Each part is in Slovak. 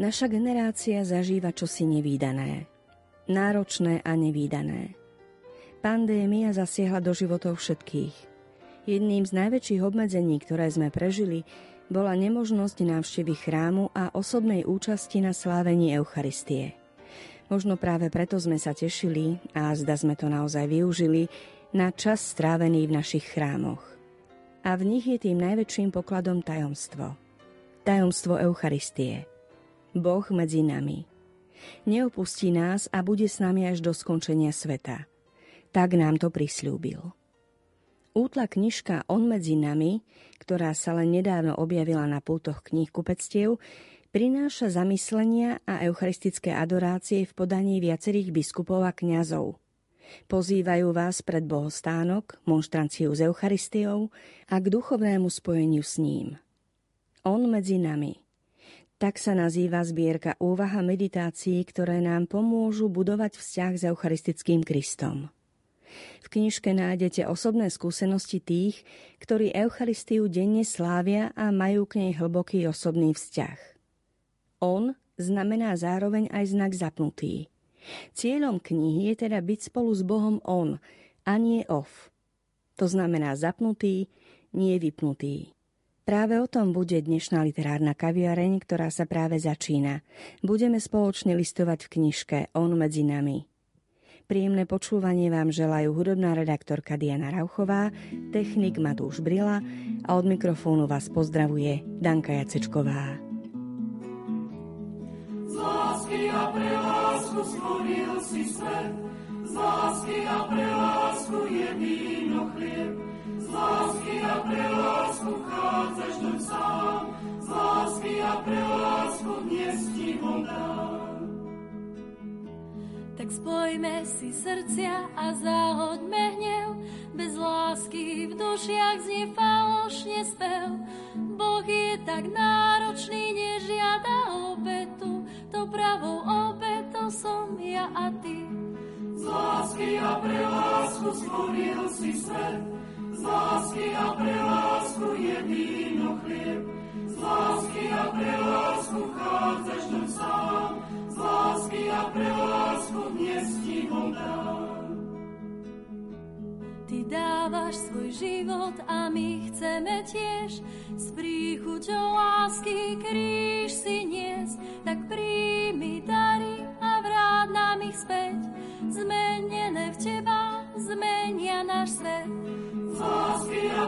Naša generácia zažíva čosi nevýdané. Náročné a nevýdané. Pandémia zasiahla do životov všetkých. Jedným z najväčších obmedzení, ktoré sme prežili, bola nemožnosť návštevy chrámu a osobnej účasti na slávení Eucharistie. Možno práve preto sme sa tešili, a zda sme to naozaj využili, na čas strávený v našich chrámoch. A v nich je tým najväčším pokladom tajomstvo. Tajomstvo Eucharistie – Boh medzi nami. Neopustí nás a bude s nami až do skončenia sveta. Tak nám to prislúbil. Útla knižka On medzi nami, ktorá sa len nedávno objavila na pultoch kníh kupectiev, prináša zamyslenia a eucharistické adorácie v podaní viacerých biskupov a kňazov. Pozývajú vás pred bohostánok, monštranciu s Eucharistiou a k duchovnému spojeniu s ním. On medzi nami – tak sa nazýva zbierka úvaha meditácií, ktoré nám pomôžu budovať vzťah s Eucharistickým Kristom. V knižke nájdete osobné skúsenosti tých, ktorí Eucharistiu denne slávia a majú k nej hlboký osobný vzťah. On znamená zároveň aj znak zapnutý. Cieľom knihy je teda byť spolu s Bohom on a nie off. To znamená zapnutý, nie vypnutý. Práve o tom bude dnešná literárna kaviareň, ktorá sa práve začína. Budeme spoločne listovať v knižke On medzi nami. Príjemné počúvanie vám želajú hudobná redaktorka Diana Rauchová, technik Matúš Brila a od mikrofónu vás pozdravuje Danka Jacečková. Z lásky a pre lásku stvoril si svet, z lásky a pre lásku je víno chlieb, Tak spojme si srdcia a zahoďme hnev, bez lásky v dušiach znie falošne spev. Boh je tak náročný, nežiada obetu, to pravou obetou som ja a ty. Z lásky a pre lásku stvoril si svet, z a pre lásku je víno a pre lásku chádzaš doň sám. A pre lásku dnes. Ty dávaš svoj život a my chceme tiež s príchuťou lásky kríž si niesť. Tak príjmi dary a vráť nám ich späť. Zmenené v teba zmenia náš svet. Z a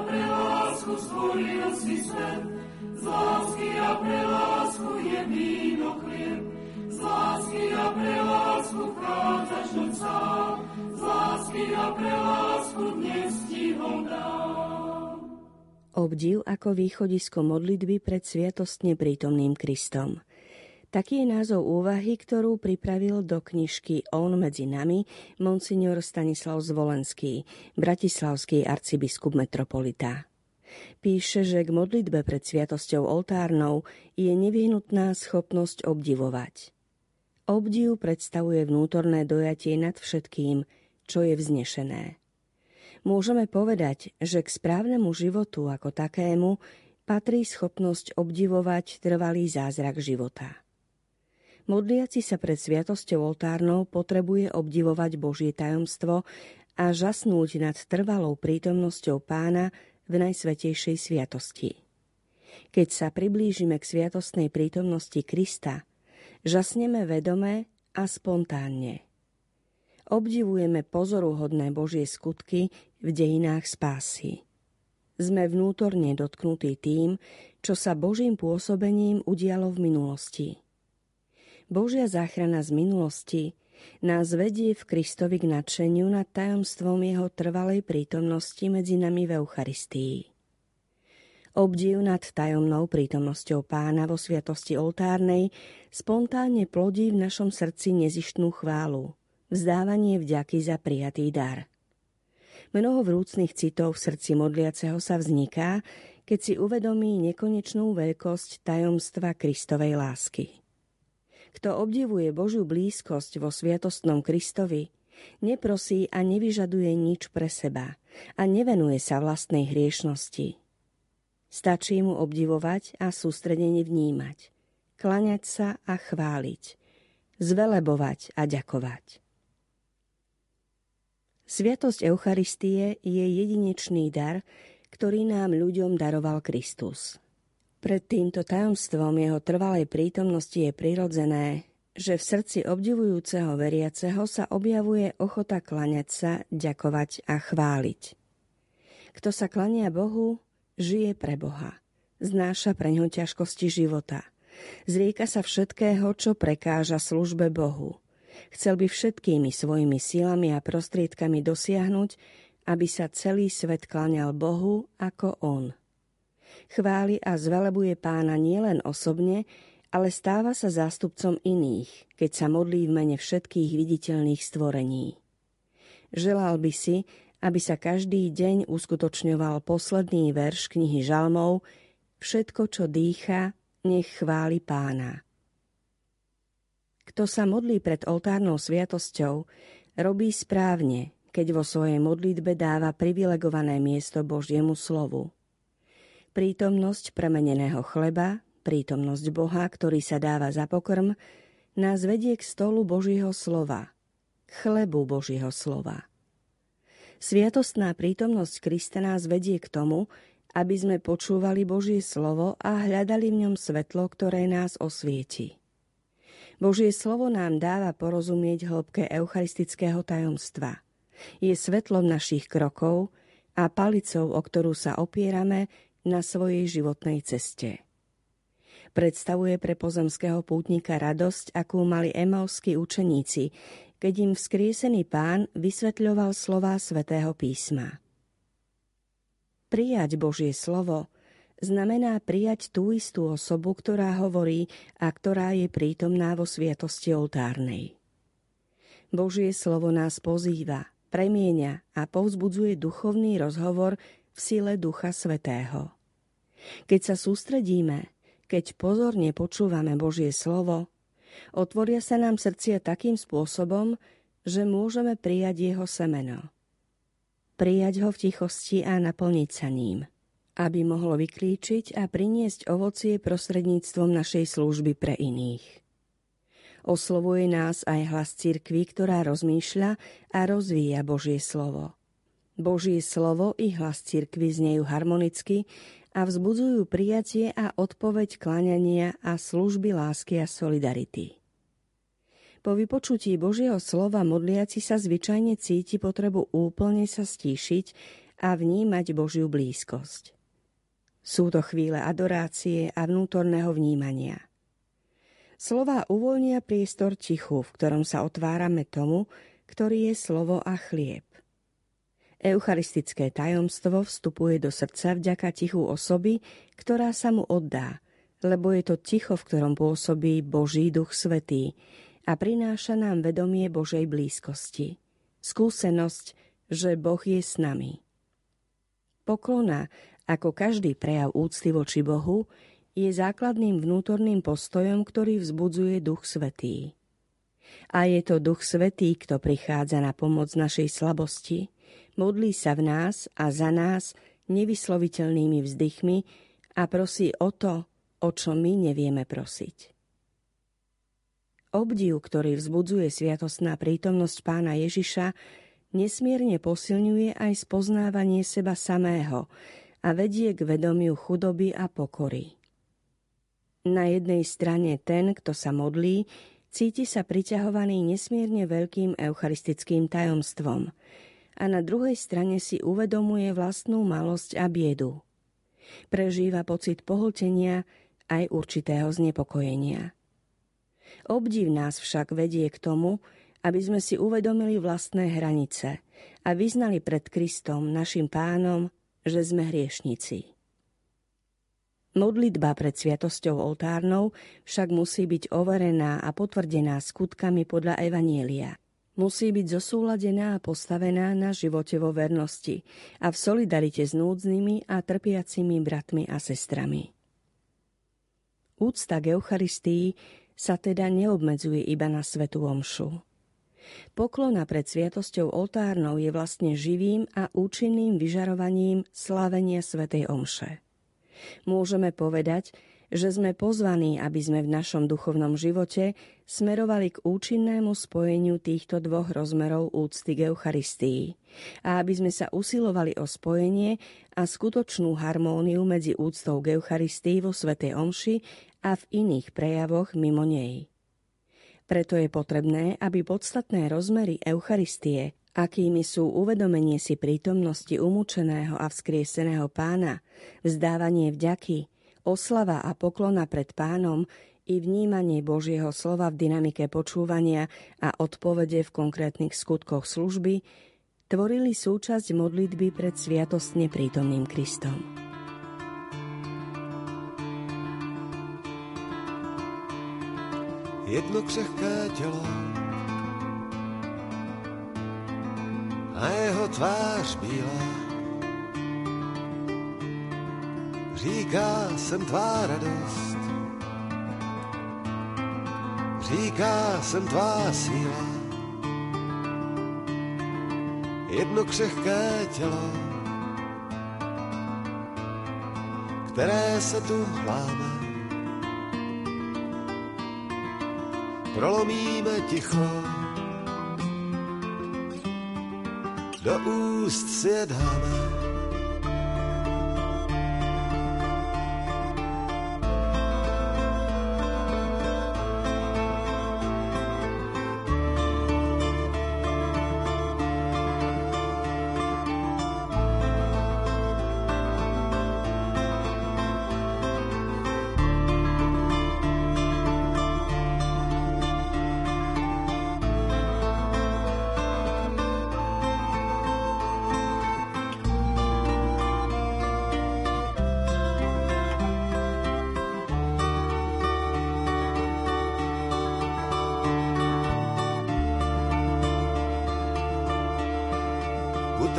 pre je víno chlieb. Z lásky pre lásku vchádzaš. Obdiv ako východisko modlitby pred sviatostne prítomným Kristom – taký je názov úvahy, ktorú pripravil do knižky On medzi nami monsignor Stanislav Zvolenský, bratislavský arcibiskup metropolita. Píše, že k modlitbe pred sviatosťou oltárnou je nevyhnutná schopnosť obdivovať. Obdiv predstavuje vnútorné dojatie nad všetkým, čo je vznešené. Môžeme povedať, že k správnemu životu ako takému patrí schopnosť obdivovať trvalý zázrak života. Modliaci sa pred sviatosťou oltárnou potrebuje obdivovať Božie tajomstvo a žasnúť nad trvalou prítomnosťou pána v najsvetejšej sviatosti. Keď sa priblížime k sviatostnej prítomnosti Krista, žasneme vedome a spontánne. Obdivujeme pozoruhodné Božie skutky v dejinách spásy. Sme vnútorne dotknutí tým, čo sa Božím pôsobením udialo v minulosti – Božia záchrana z minulosti nás vedie v Kristovi k nadšeniu nad tajomstvom jeho trvalej prítomnosti medzi nami v Eucharistii. Obdiv nad tajomnou prítomnosťou pána vo sviatosti oltárnej spontánne plodí v našom srdci nezištnú chválu, vzdávanie vďaky za prijatý dar. Mnoho vrúcných citov v srdci modliaceho sa vzniká, keď si uvedomí nekonečnú veľkosť tajomstva Kristovej lásky. Kto obdivuje Božiu blízkosť vo sviatostnom Kristovi, neprosí a nevyžaduje nič pre seba a nevenuje sa vlastnej hriešnosti. Stačí mu obdivovať a sústredene vnímať. klaňať sa a chváliť, zvelebovať a ďakovať. Sviatosť Eucharistie je jedinečný dar, ktorý nám ľuďom daroval Kristus. Pred týmto tajomstvom jeho trvalej prítomnosti je prirodzené, že v srdci obdivujúceho veriaceho sa objavuje ochota klaňať sa, ďakovať a chváliť. Kto sa klania Bohu, žije pre Boha. Znáša pre ňo ťažkosti života. Zrieka sa všetkého, čo prekáža službe Bohu. Chcel by všetkými svojimi silami a prostriedkami dosiahnuť, aby sa celý svet kláňal Bohu ako On. Chváli a zvelebuje pána nielen osobne, ale stáva sa zástupcom iných, keď sa modlí v mene všetkých viditeľných stvorení. Želal by si, aby sa každý deň uskutočňoval posledný verš knihy Žalmov Všetko, čo dýcha, nech chváli pána. Kto sa modlí pred oltárnou sviatosťou, robí správne, keď vo svojej modlitbe dáva privilegované miesto Božiemu slovu. Prítomnosť premeneného chleba, prítomnosť Boha, ktorý sa dáva za pokrm, nás vedie k stolu Božieho slova, k chlebu Božieho slova. Sviatostná prítomnosť Krista nás vedie k tomu, aby sme počúvali Božie slovo a hľadali v ňom svetlo, ktoré nás osvieti. Božie slovo nám dáva porozumieť hĺbke eucharistického tajomstva. Je svetlom našich krokov a palicou, o ktorú sa opierame na svojej životnej ceste. Predstavuje pre pozemského pútnika radosť, akú mali emovskí učeníci, keď im vzkriesený pán vysvetľoval slová svätého písma. Prijať Božie slovo – znamená prijať tú istú osobu, ktorá hovorí a ktorá je prítomná vo sviatosti oltárnej. Božie slovo nás pozýva, premieňa a povzbudzuje duchovný rozhovor v sile Ducha Svetého. Keď sa sústredíme, keď pozorne počúvame Božie slovo, otvoria sa nám srdcia takým spôsobom, že môžeme prijať jeho semeno. Prijať ho v tichosti a naplniť sa ním aby mohlo vyklíčiť a priniesť ovocie prostredníctvom našej služby pre iných. Oslovuje nás aj hlas cirkvy, ktorá rozmýšľa a rozvíja Božie slovo. Božie slovo i hlas cirkvy znejú harmonicky a vzbudzujú prijatie a odpoveď kláňania a služby lásky a solidarity. Po vypočutí Božieho slova modliaci sa zvyčajne cíti potrebu úplne sa stíšiť a vnímať Božiu blízkosť. Sú to chvíle adorácie a vnútorného vnímania. Slová uvoľnia priestor tichu, v ktorom sa otvárame tomu, ktorý je slovo a chlieb. Eucharistické tajomstvo vstupuje do srdca vďaka tichu osoby, ktorá sa mu oddá, lebo je to ticho, v ktorom pôsobí Boží duch svetý a prináša nám vedomie Božej blízkosti. Skúsenosť, že Boh je s nami. Poklona ako každý prejav úcty voči Bohu, je základným vnútorným postojom, ktorý vzbudzuje Duch Svetý. A je to Duch Svetý, kto prichádza na pomoc našej slabosti, modlí sa v nás a za nás nevysloviteľnými vzdychmi a prosí o to, o čo my nevieme prosiť. Obdiv, ktorý vzbudzuje sviatostná prítomnosť pána Ježiša, nesmierne posilňuje aj spoznávanie seba samého a vedie k vedomiu chudoby a pokory. Na jednej strane ten, kto sa modlí, cíti sa priťahovaný nesmierne veľkým eucharistickým tajomstvom a na druhej strane si uvedomuje vlastnú malosť a biedu. Prežíva pocit pohltenia aj určitého znepokojenia. Obdiv nás však vedie k tomu, aby sme si uvedomili vlastné hranice a vyznali pred Kristom, našim pánom, že sme hriešnici. Modlitba pred sviatosťou oltárnou však musí byť overená a potvrdená skutkami podľa Evanielia. Musí byť zosúladená a postavená na živote vo vernosti a v solidarite s núdznymi a trpiacimi bratmi a sestrami. Úcta k Eucharistii sa teda neobmedzuje iba na svetú omšu. Poklona pred sviatosťou oltárnou je vlastne živým a účinným vyžarovaním slávenia svätej omše. Môžeme povedať, že sme pozvaní, aby sme v našom duchovnom živote smerovali k účinnému spojeniu týchto dvoch rozmerov úcty k Eucharistii a aby sme sa usilovali o spojenie a skutočnú harmóniu medzi úctou k Eucharistii vo Svetej Omši a v iných prejavoch mimo nej. Preto je potrebné, aby podstatné rozmery Eucharistie, akými sú uvedomenie si prítomnosti umúčeného a vzkrieseného pána, vzdávanie vďaky, oslava a poklona pred pánom i vnímanie Božieho slova v dynamike počúvania a odpovede v konkrétnych skutkoch služby tvorili súčasť modlitby pred sviatostne prítomným Kristom. Jedno křehké tělo a jeho tvář bílá Říká, jsem tvá radost, říká, jsem tvá síla. Jedno křehké tělo, které se tu hláme. Prolomíme ticho, do úst si je dáme.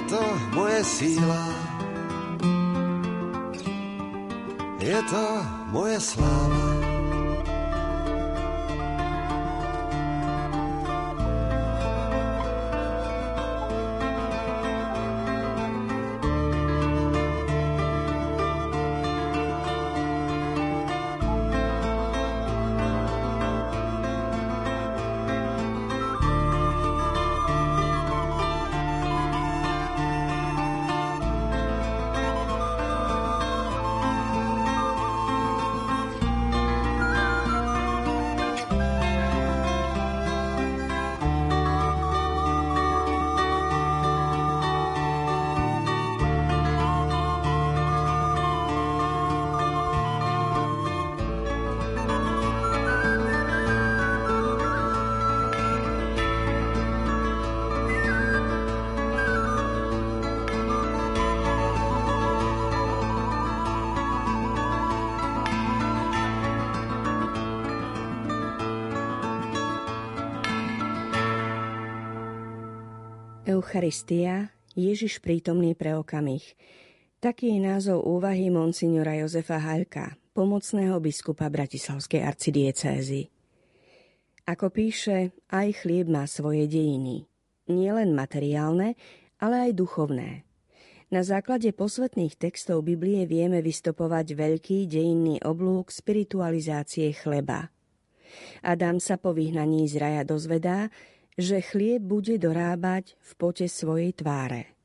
Je to moje síla, je to moje sláva. Eucharistia, Ježiš prítomný pre okamih. Taký je názov úvahy monsignora Jozefa Haľka, pomocného biskupa Bratislavskej arcidiecézy. Ako píše, aj chlieb má svoje dejiny. Nielen materiálne, ale aj duchovné. Na základe posvetných textov Biblie vieme vystopovať veľký dejinný oblúk spiritualizácie chleba. Adam sa po vyhnaní z raja dozvedá, že chlieb bude dorábať v pote svojej tváre.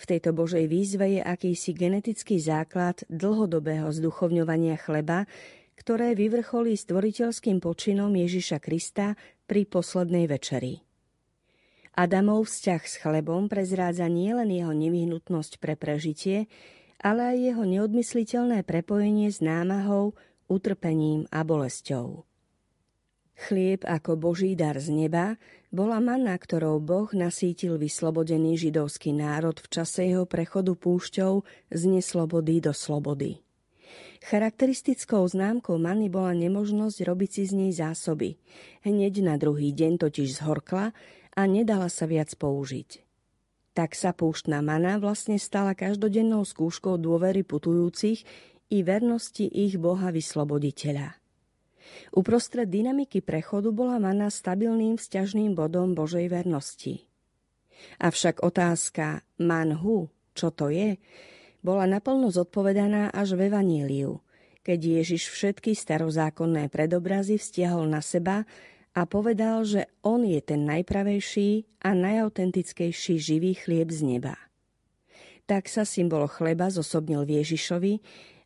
V tejto Božej výzve je akýsi genetický základ dlhodobého zduchovňovania chleba, ktoré vyvrcholí stvoriteľským počinom Ježiša Krista pri poslednej večeri. Adamov vzťah s chlebom prezrádza nielen jeho nevyhnutnosť pre prežitie, ale aj jeho neodmysliteľné prepojenie s námahou, utrpením a bolesťou. Chlieb ako Boží dar z neba bola manna, ktorou Boh nasítil vyslobodený židovský národ v čase jeho prechodu púšťou z neslobody do slobody. Charakteristickou známkou many bola nemožnosť robiť si z nej zásoby. Hneď na druhý deň totiž zhorkla a nedala sa viac použiť. Tak sa púštna mana vlastne stala každodennou skúškou dôvery putujúcich i vernosti ich Boha vysloboditeľa. Uprostred dynamiky prechodu bola mana stabilným vzťažným bodom Božej vernosti. Avšak otázka manhu, čo to je, bola naplno zodpovedaná až v Evaníliu, keď Ježiš všetky starozákonné predobrazy vztiahol na seba a povedal, že on je ten najpravejší a najautentickejší živý chlieb z neba. Tak sa symbol chleba zosobnil v Ježišovi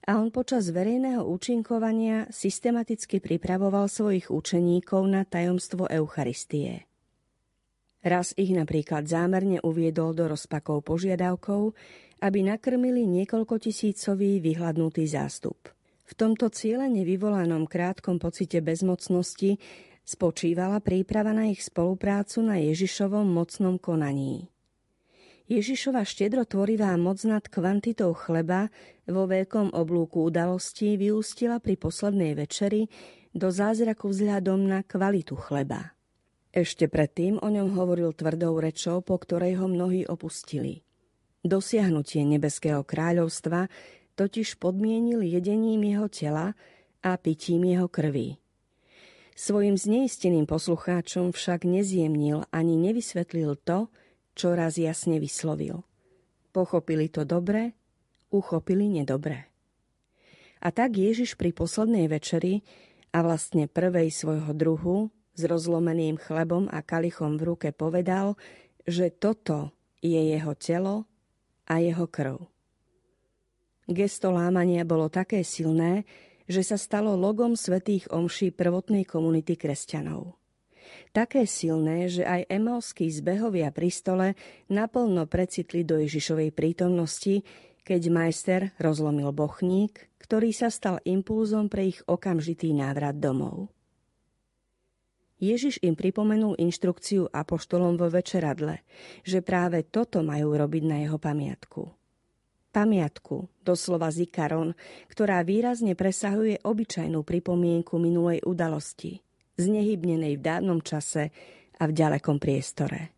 a on počas verejného účinkovania systematicky pripravoval svojich učeníkov na tajomstvo Eucharistie. Raz ich napríklad zámerne uviedol do rozpakov požiadavkou, aby nakrmili niekoľko tisícový vyhľadnutý zástup. V tomto cieľene vyvolanom krátkom pocite bezmocnosti spočívala príprava na ich spoluprácu na Ježišovom mocnom konaní. Ježišova štedrotvorivá moc nad kvantitou chleba vo veľkom oblúku udalostí vyústila pri poslednej večeri do zázraku vzhľadom na kvalitu chleba. Ešte predtým o ňom hovoril tvrdou rečou, po ktorej ho mnohí opustili. Dosiahnutie nebeského kráľovstva totiž podmienil jedením jeho tela a pitím jeho krvi. Svojim zneisteným poslucháčom však nezjemnil ani nevysvetlil to, čo raz jasne vyslovil. Pochopili to dobre, uchopili nedobre. A tak Ježiš pri poslednej večeri a vlastne prvej svojho druhu s rozlomeným chlebom a kalichom v ruke povedal, že toto je jeho telo a jeho krv. Gesto lámania bolo také silné, že sa stalo logom svetých omší prvotnej komunity kresťanov. Také silné, že aj emalskí zbehovia pri stole naplno precitli do Ježišovej prítomnosti, keď majster rozlomil bochník, ktorý sa stal impulzom pre ich okamžitý návrat domov. Ježiš im pripomenul inštrukciu apoštolom vo večeradle, že práve toto majú robiť na jeho pamiatku. Pamiatku, doslova zikaron, ktorá výrazne presahuje obyčajnú pripomienku minulej udalosti, znehybnenej v dávnom čase a v ďalekom priestore.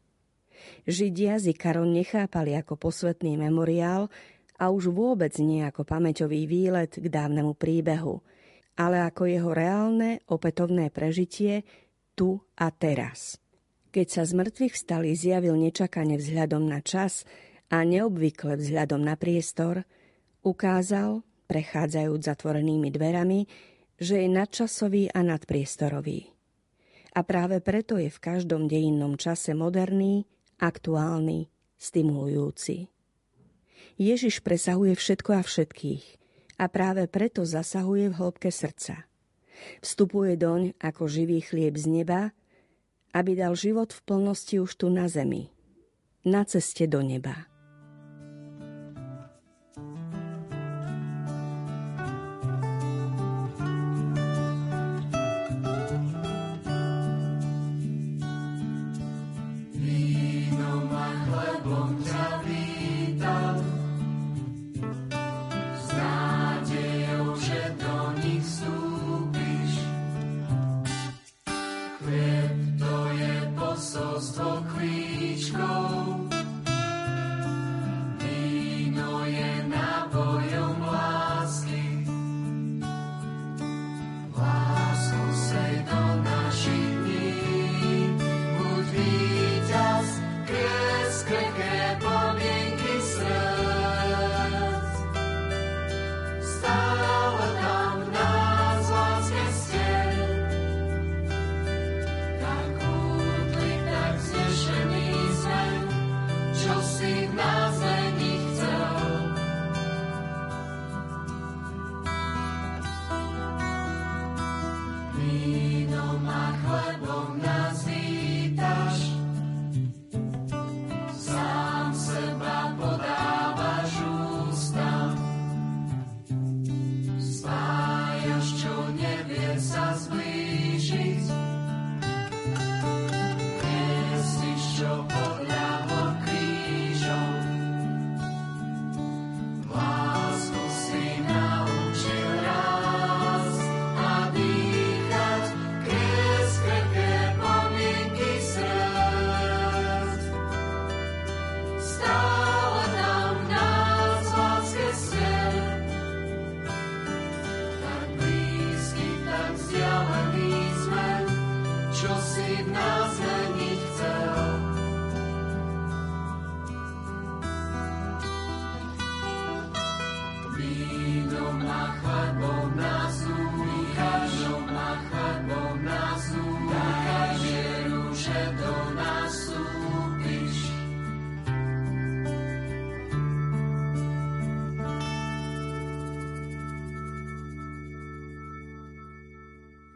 Židia zikaron nechápali ako posvetný memoriál a už vôbec nie ako pamäťový výlet k dávnemu príbehu, ale ako jeho reálne, opätovné prežitie tu a teraz. Keď sa z mŕtvych vstali zjavil nečakane vzhľadom na čas a neobvykle vzhľadom na priestor, ukázal, prechádzajúc zatvorenými dverami, že je nadčasový a nadpriestorový. A práve preto je v každom dejinnom čase moderný, aktuálny, stimulujúci. Ježiš presahuje všetko a všetkých a práve preto zasahuje v hĺbke srdca. Vstupuje doň ako živý chlieb z neba, aby dal život v plnosti už tu na zemi, na ceste do neba. know my heart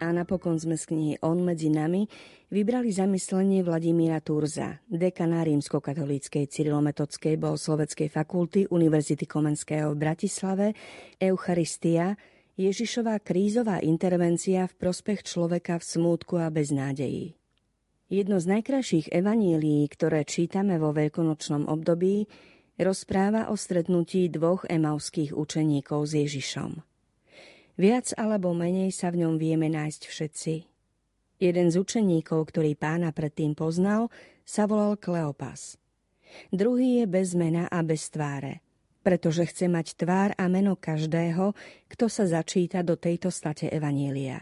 A napokon sme z knihy On medzi nami vybrali zamyslenie Vladimíra Turza, dekana rímsko-katolíckej cyrilometodskej bohosloveckej fakulty Univerzity Komenského v Bratislave, Eucharistia, Ježišová krízová intervencia v prospech človeka v smútku a beznádeji. Jedno z najkrajších evanílií, ktoré čítame vo veľkonočnom období, rozpráva o stretnutí dvoch emauských učeníkov s Ježišom. Viac alebo menej sa v ňom vieme nájsť všetci. Jeden z učeníkov, ktorý pána predtým poznal, sa volal Kleopas. Druhý je bez mena a bez tváre, pretože chce mať tvár a meno každého, kto sa začíta do tejto state Evanielia.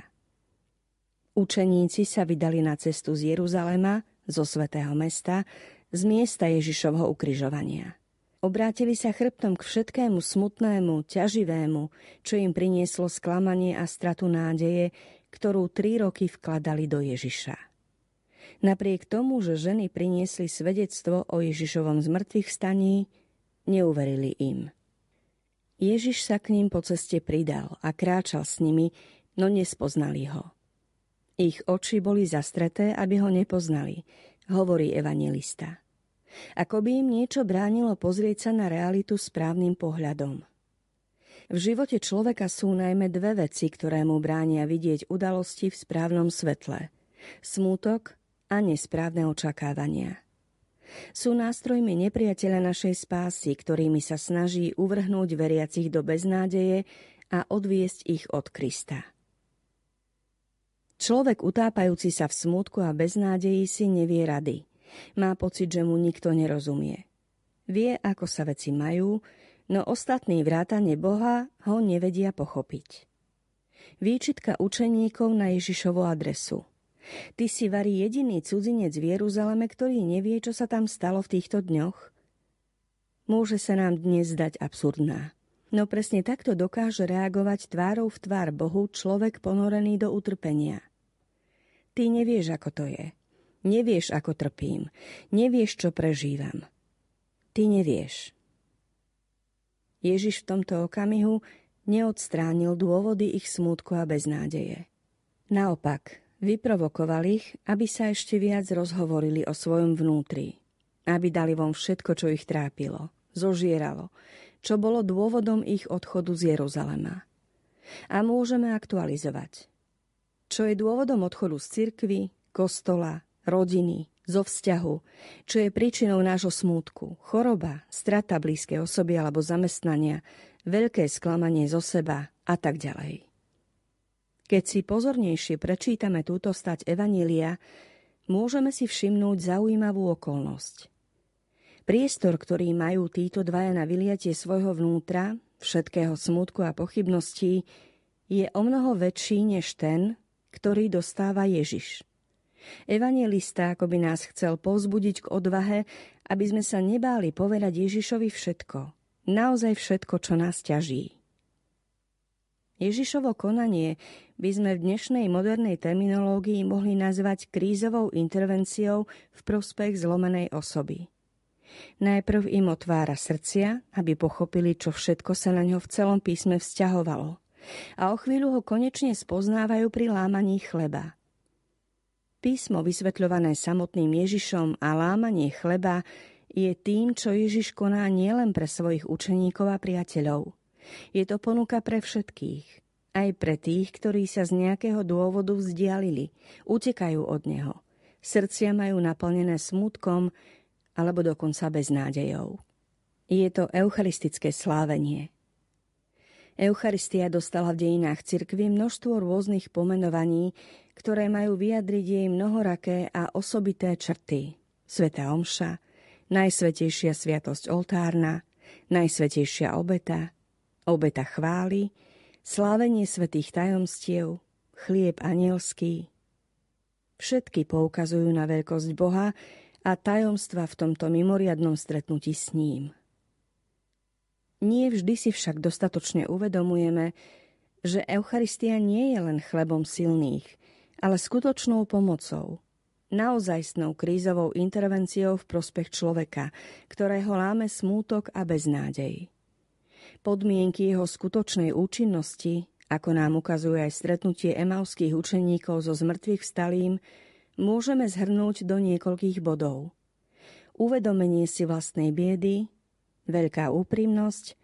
Učeníci sa vydali na cestu z Jeruzalema, zo svätého mesta, z miesta Ježišovho ukryžovania. Obrátili sa chrbtom k všetkému smutnému, ťaživému, čo im prinieslo sklamanie a stratu nádeje, ktorú tri roky vkladali do Ježiša. Napriek tomu, že ženy priniesli svedectvo o Ježišovom zmrtvých staní, neuverili im. Ježiš sa k ním po ceste pridal a kráčal s nimi, no nespoznali ho. Ich oči boli zastreté, aby ho nepoznali, hovorí evangelista ako by im niečo bránilo pozrieť sa na realitu správnym pohľadom. V živote človeka sú najmä dve veci, ktoré mu bránia vidieť udalosti v správnom svetle. Smútok a nesprávne očakávania. Sú nástrojmi nepriateľa našej spásy, ktorými sa snaží uvrhnúť veriacich do beznádeje a odviesť ich od Krista. Človek utápajúci sa v smútku a beznádeji si nevie rady – má pocit, že mu nikto nerozumie. Vie, ako sa veci majú, no ostatní vrátane Boha ho nevedia pochopiť. Výčitka učeníkov na Ježišovu adresu. Ty si varí jediný cudzinec v Jeruzaleme, ktorý nevie, čo sa tam stalo v týchto dňoch? Môže sa nám dnes zdať absurdná. No presne takto dokáže reagovať tvárou v tvár Bohu človek ponorený do utrpenia. Ty nevieš, ako to je. Nevieš, ako trpím. Nevieš, čo prežívam. Ty nevieš. Ježiš v tomto okamihu neodstránil dôvody ich smútku a beznádeje. Naopak, vyprovokoval ich, aby sa ešte viac rozhovorili o svojom vnútri. Aby dali von všetko, čo ich trápilo, zožieralo, čo bolo dôvodom ich odchodu z Jeruzalema. A môžeme aktualizovať. Čo je dôvodom odchodu z cirkvy, kostola, rodiny, zo vzťahu, čo je príčinou nášho smútku, choroba, strata blízkej osoby alebo zamestnania, veľké sklamanie zo seba a tak ďalej. Keď si pozornejšie prečítame túto stať Evanília, môžeme si všimnúť zaujímavú okolnosť. Priestor, ktorý majú títo dvaja na vyliatie svojho vnútra, všetkého smútku a pochybností, je o mnoho väčší než ten, ktorý dostáva Ježiš. Evangelista ako by nás chcel povzbudiť k odvahe, aby sme sa nebáli povedať Ježišovi všetko. Naozaj všetko, čo nás ťaží. Ježišovo konanie by sme v dnešnej modernej terminológii mohli nazvať krízovou intervenciou v prospech zlomenej osoby. Najprv im otvára srdcia, aby pochopili, čo všetko sa na ňo v celom písme vzťahovalo. A o chvíľu ho konečne spoznávajú pri lámaní chleba – Písmo vysvetľované samotným Ježišom a lámanie chleba je tým, čo Ježiš koná nielen pre svojich učeníkov a priateľov. Je to ponuka pre všetkých, aj pre tých, ktorí sa z nejakého dôvodu vzdialili, utekajú od Neho. Srdcia majú naplnené smutkom alebo dokonca beznádejou. Je to eucharistické slávenie. Eucharistia dostala v dejinách cirkvy množstvo rôznych pomenovaní, ktoré majú vyjadriť jej mnohoraké a osobité črty. Sveta Omša, Najsvetejšia sviatosť oltárna, Najsvetejšia obeta, obeta chvály, slávenie svetých tajomstiev, chlieb anielský. Všetky poukazujú na veľkosť Boha a tajomstva v tomto mimoriadnom stretnutí s ním. Nie vždy si však dostatočne uvedomujeme, že Eucharistia nie je len chlebom silných, ale skutočnou pomocou, naozajstnou krízovou intervenciou v prospech človeka, ktorého láme smútok a beznádej. Podmienky jeho skutočnej účinnosti ako nám ukazuje aj stretnutie emauských učeníkov so zmrtvých vstalým, môžeme zhrnúť do niekoľkých bodov. Uvedomenie si vlastnej biedy, veľká úprimnosť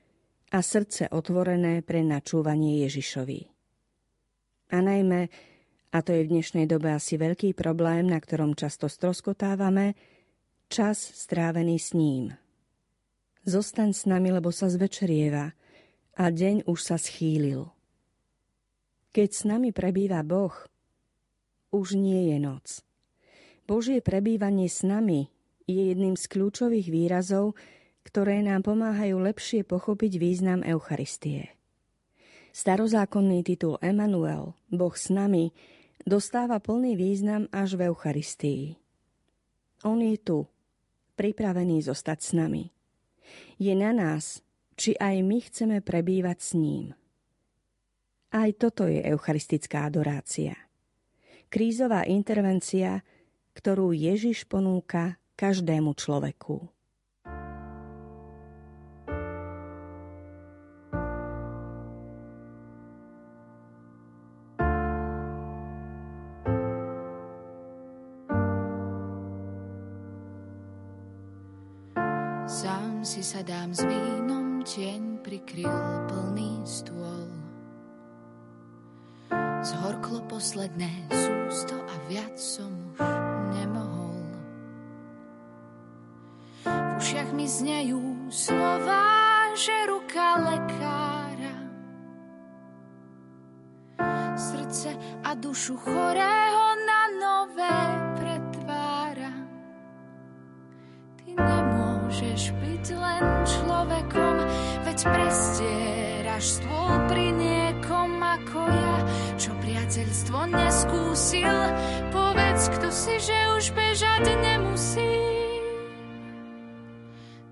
a srdce otvorené pre načúvanie Ježišovi. A najmä, a to je v dnešnej dobe asi veľký problém, na ktorom často stroskotávame, čas strávený s ním. Zostaň s nami, lebo sa zvečerieva a deň už sa schýlil. Keď s nami prebýva Boh, už nie je noc. Božie prebývanie s nami je jedným z kľúčových výrazov, ktoré nám pomáhajú lepšie pochopiť význam Eucharistie. Starozákonný titul Emanuel, Boh s nami, dostáva plný význam až v Eucharistii. On je tu, pripravený zostať s nami. Je na nás, či aj my chceme prebývať s ním. Aj toto je eucharistická adorácia. Krízová intervencia, ktorú Ježiš ponúka každému človeku. Sám si sadám s vínom, tieň prikryl plný stôl zhorklo posledné sústo a viac som už nemohol. V ušiach mi znejú slova, že ruka lekára srdce a dušu chorého stôl pri niekom ako ja čo priateľstvo neskúsil. Povedz, kto si, že už bežať nemusí.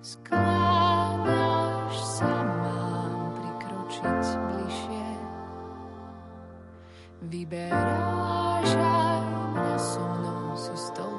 Skláňaš sa, mám prikročiť bližšie. Vyberáš aj mňa so mnou si stolovať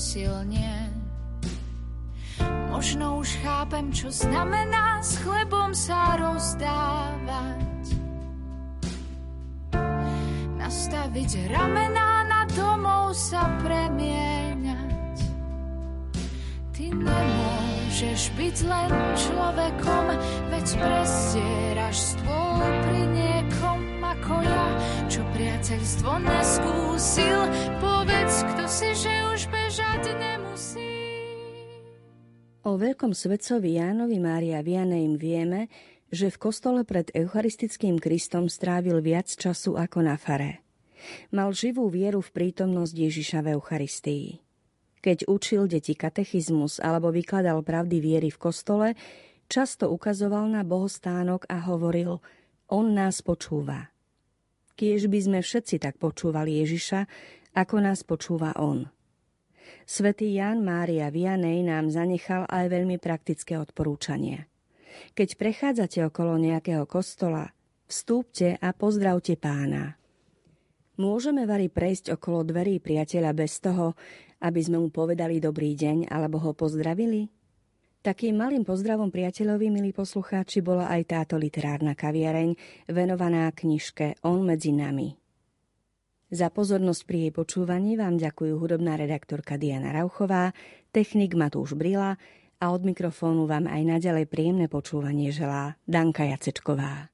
silnie. Možno už chápem, čo znamená s chlebom sa rozdávať. Nastaviť ramená na domov sa premieňať. Ty nemôžeš byť len človekom, veď prestieraš stôl pri niekom ako ja, priateľstvo neskúsil. Povedz, kto si, že už bežať nemusí. O veľkom svetcovi Jánovi Mária Vianej vieme, že v kostole pred Eucharistickým Kristom strávil viac času ako na fare. Mal živú vieru v prítomnosť Ježiša v Eucharistii. Keď učil deti katechizmus alebo vykladal pravdy viery v kostole, často ukazoval na bohostánok a hovoril On nás počúva. Kiež by sme všetci tak počúvali Ježiša, ako nás počúva On. Svetý Ján Mária Vianej nám zanechal aj veľmi praktické odporúčanie. Keď prechádzate okolo nejakého kostola, vstúpte a pozdravte pána. Môžeme vari prejsť okolo dverí priateľa bez toho, aby sme mu povedali dobrý deň alebo ho pozdravili? Takým malým pozdravom priateľovi, milí poslucháči, bola aj táto literárna kaviareň venovaná knižke On medzi nami. Za pozornosť pri jej počúvaní vám ďakujú hudobná redaktorka Diana Rauchová, technik Matúš Brila a od mikrofónu vám aj naďalej príjemné počúvanie želá Danka Jacečková.